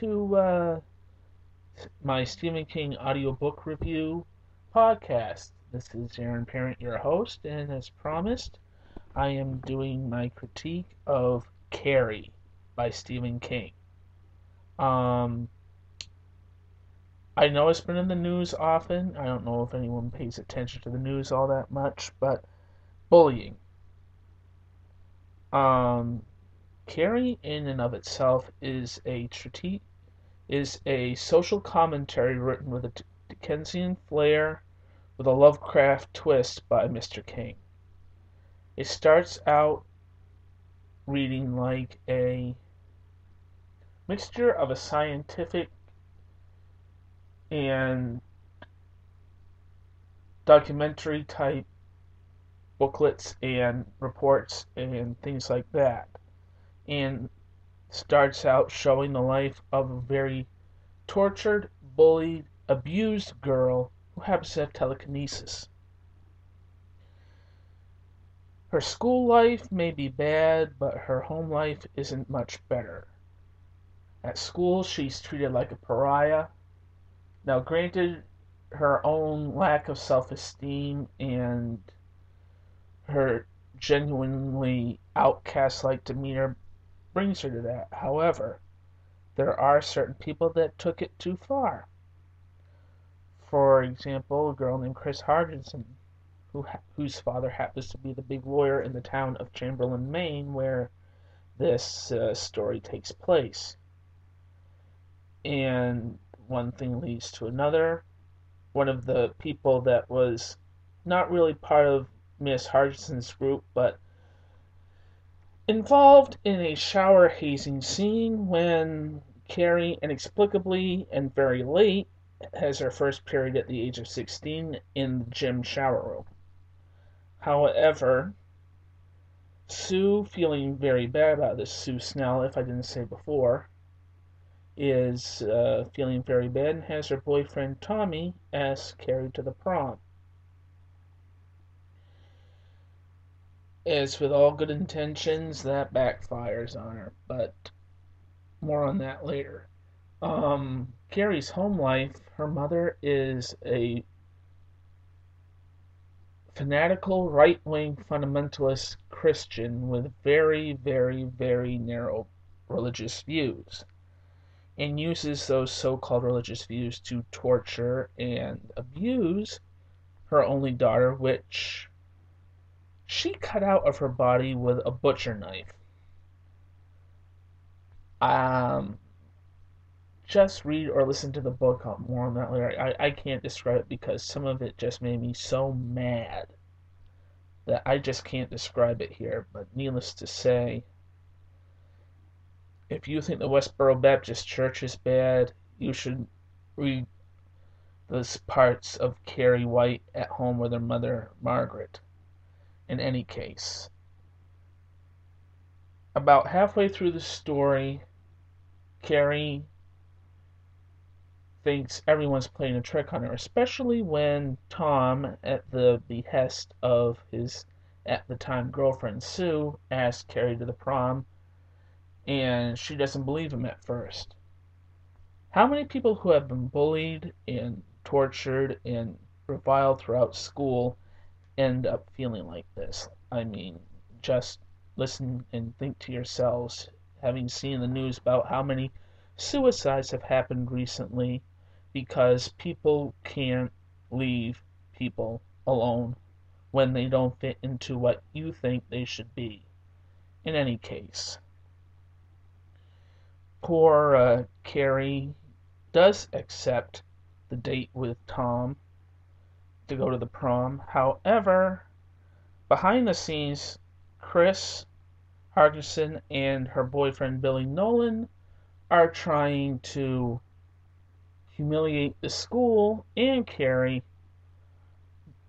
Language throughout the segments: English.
to uh, my Stephen King audiobook review podcast. This is Aaron Parent, your host, and as promised, I am doing my critique of Carrie by Stephen King. Um, I know it's been in the news often. I don't know if anyone pays attention to the news all that much, but bullying. Um, Carrie, in and of itself, is a critique, is a social commentary written with a Dickensian flair, with a Lovecraft twist by Mr. King. It starts out reading like a mixture of a scientific and documentary type booklets and reports and things like that and starts out showing the life of a very tortured, bullied, abused girl who happens to have telekinesis. Her school life may be bad, but her home life isn't much better. At school, she's treated like a pariah. Now, granted, her own lack of self esteem and her genuinely outcast like demeanor brings her to that. However, there are certain people that took it too far. For example, a girl named Chris Hardison, who whose father happens to be the big lawyer in the town of Chamberlain, Maine, where this uh, story takes place. And one thing leads to another. One of the people that was not really part of Miss Hardison's group, but involved in a shower hazing scene when Carrie inexplicably and very late has her first period at the age of 16 in the gym shower room. However, Sue, feeling very bad about this, Sue Snell, if I didn't say before, is uh, feeling very bad and has her boyfriend Tommy ask Carrie to the prom. As with all good intentions, that backfires on her, but more on that later. Um, Carrie's home life, her mother is a fanatical right wing fundamentalist Christian with very, very, very narrow religious views and uses those so called religious views to torture and abuse her only daughter, which she cut out of her body with a butcher knife. Um, just read or listen to the book. More on that later. I, I can't describe it because some of it just made me so mad that I just can't describe it here. But needless to say, if you think the Westboro Baptist Church is bad, you should read those parts of Carrie White at home with her mother, Margaret in any case. About halfway through the story, Carrie thinks everyone's playing a trick on her, especially when Tom, at the behest of his at the time girlfriend Sue, asks Carrie to the prom, and she doesn't believe him at first. How many people who have been bullied and tortured and reviled throughout school end up feeling like this. I mean, just listen and think to yourselves, having seen the news about how many suicides have happened recently because people can't leave people alone when they don't fit into what you think they should be. In any case, poor uh, Carrie does accept the date with Tom to go to the prom. However, behind the scenes, Chris Hardison and her boyfriend Billy Nolan are trying to humiliate the school and Carrie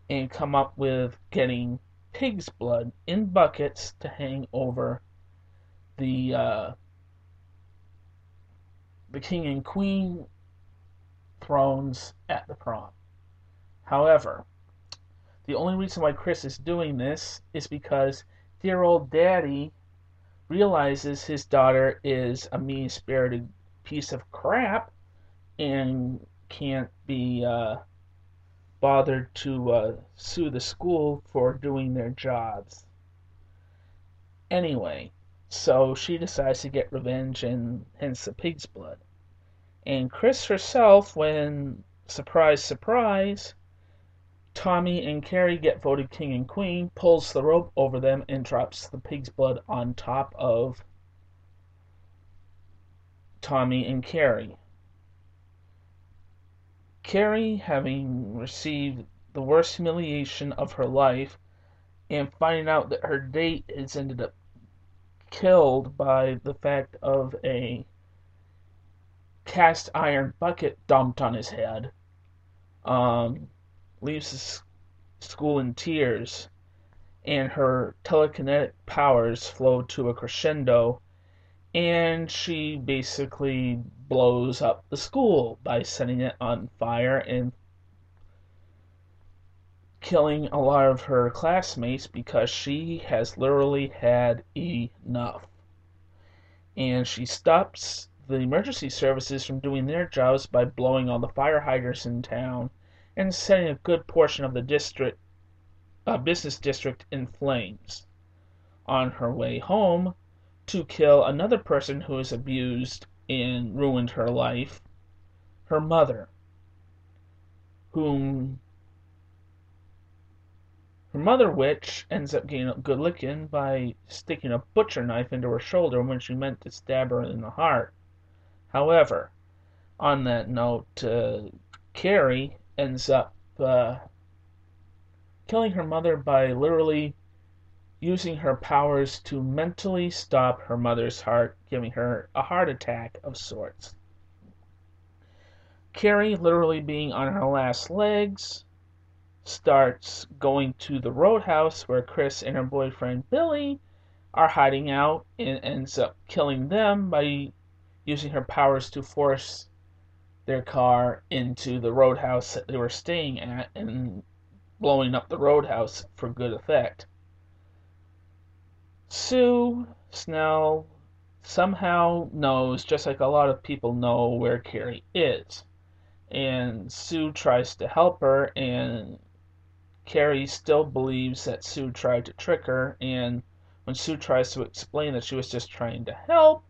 and come up with getting pig's blood in buckets to hang over the uh, the king and queen thrones at the prom. However, the only reason why Chris is doing this is because dear old daddy realizes his daughter is a mean spirited piece of crap and can't be uh, bothered to uh, sue the school for doing their jobs. Anyway, so she decides to get revenge and hence the pig's blood. And Chris herself, when surprise, surprise, Tommy and Carrie get voted king and queen, pulls the rope over them, and drops the pig's blood on top of Tommy and Carrie. Carrie, having received the worst humiliation of her life and finding out that her date has ended up killed by the fact of a cast iron bucket dumped on his head, um, leaves the school in tears, and her telekinetic powers flow to a crescendo, and she basically blows up the school by setting it on fire and killing a lot of her classmates because she has literally had enough. And she stops the emergency services from doing their jobs by blowing all the fire hydrants in town and setting a good portion of the district uh, business district in flames. On her way home to kill another person who has abused and ruined her life, her mother, whom her mother witch ends up getting a good licking by sticking a butcher knife into her shoulder when she meant to stab her in the heart. However, on that note, uh, Carrie ends up uh, killing her mother by literally using her powers to mentally stop her mother's heart, giving her a heart attack of sorts. Carrie, literally being on her last legs, starts going to the roadhouse where Chris and her boyfriend Billy are hiding out and ends up killing them by using her powers to force their car into the roadhouse that they were staying at and blowing up the roadhouse for good effect. Sue Snell somehow knows, just like a lot of people know, where Carrie is. And Sue tries to help her, and Carrie still believes that Sue tried to trick her, and when Sue tries to explain that she was just trying to help,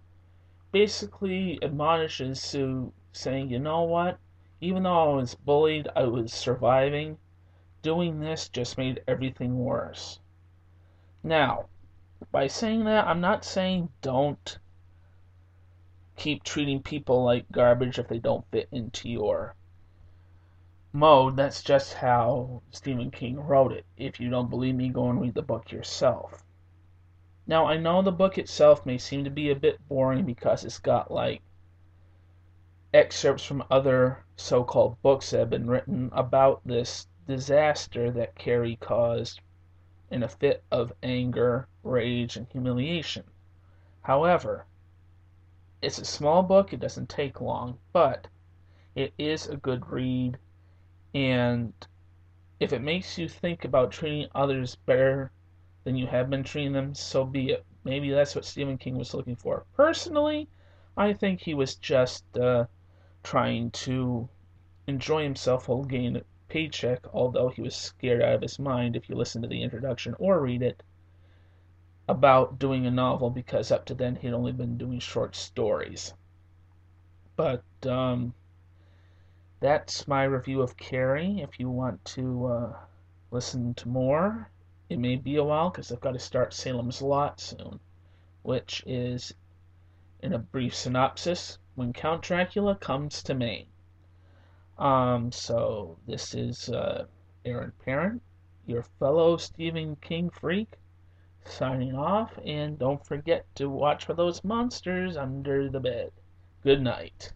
basically admonishes Sue, saying, You know what? Even though I was bullied, I was surviving. Doing this just made everything worse. Now, by saying that, I'm not saying don't keep treating people like garbage if they don't fit into your mode. That's just how Stephen King wrote it. If you don't believe me, go and read the book yourself. Now, I know the book itself may seem to be a bit boring because it's got like excerpts from other so called books that have been written about this disaster that Carrie caused in a fit of anger, rage, and humiliation. However, it's a small book, it doesn't take long, but it is a good read and if it makes you think about treating others better than you have been treating them, so be it. Maybe that's what Stephen King was looking for. Personally, I think he was just uh, trying to enjoy himself while getting a paycheck, although he was scared out of his mind if you listen to the introduction or read it about doing a novel because up to then he'd only been doing short stories. But um, that's my review of Carrie. If you want to uh, listen to more, it may be a while because I've got to start Salem's Lot soon, which is, in a brief synopsis, when Count Dracula comes to Maine. Um, so this is uh, Aaron Parent, your fellow Stephen King freak, signing off, and don't forget to watch for those monsters under the bed. Good night.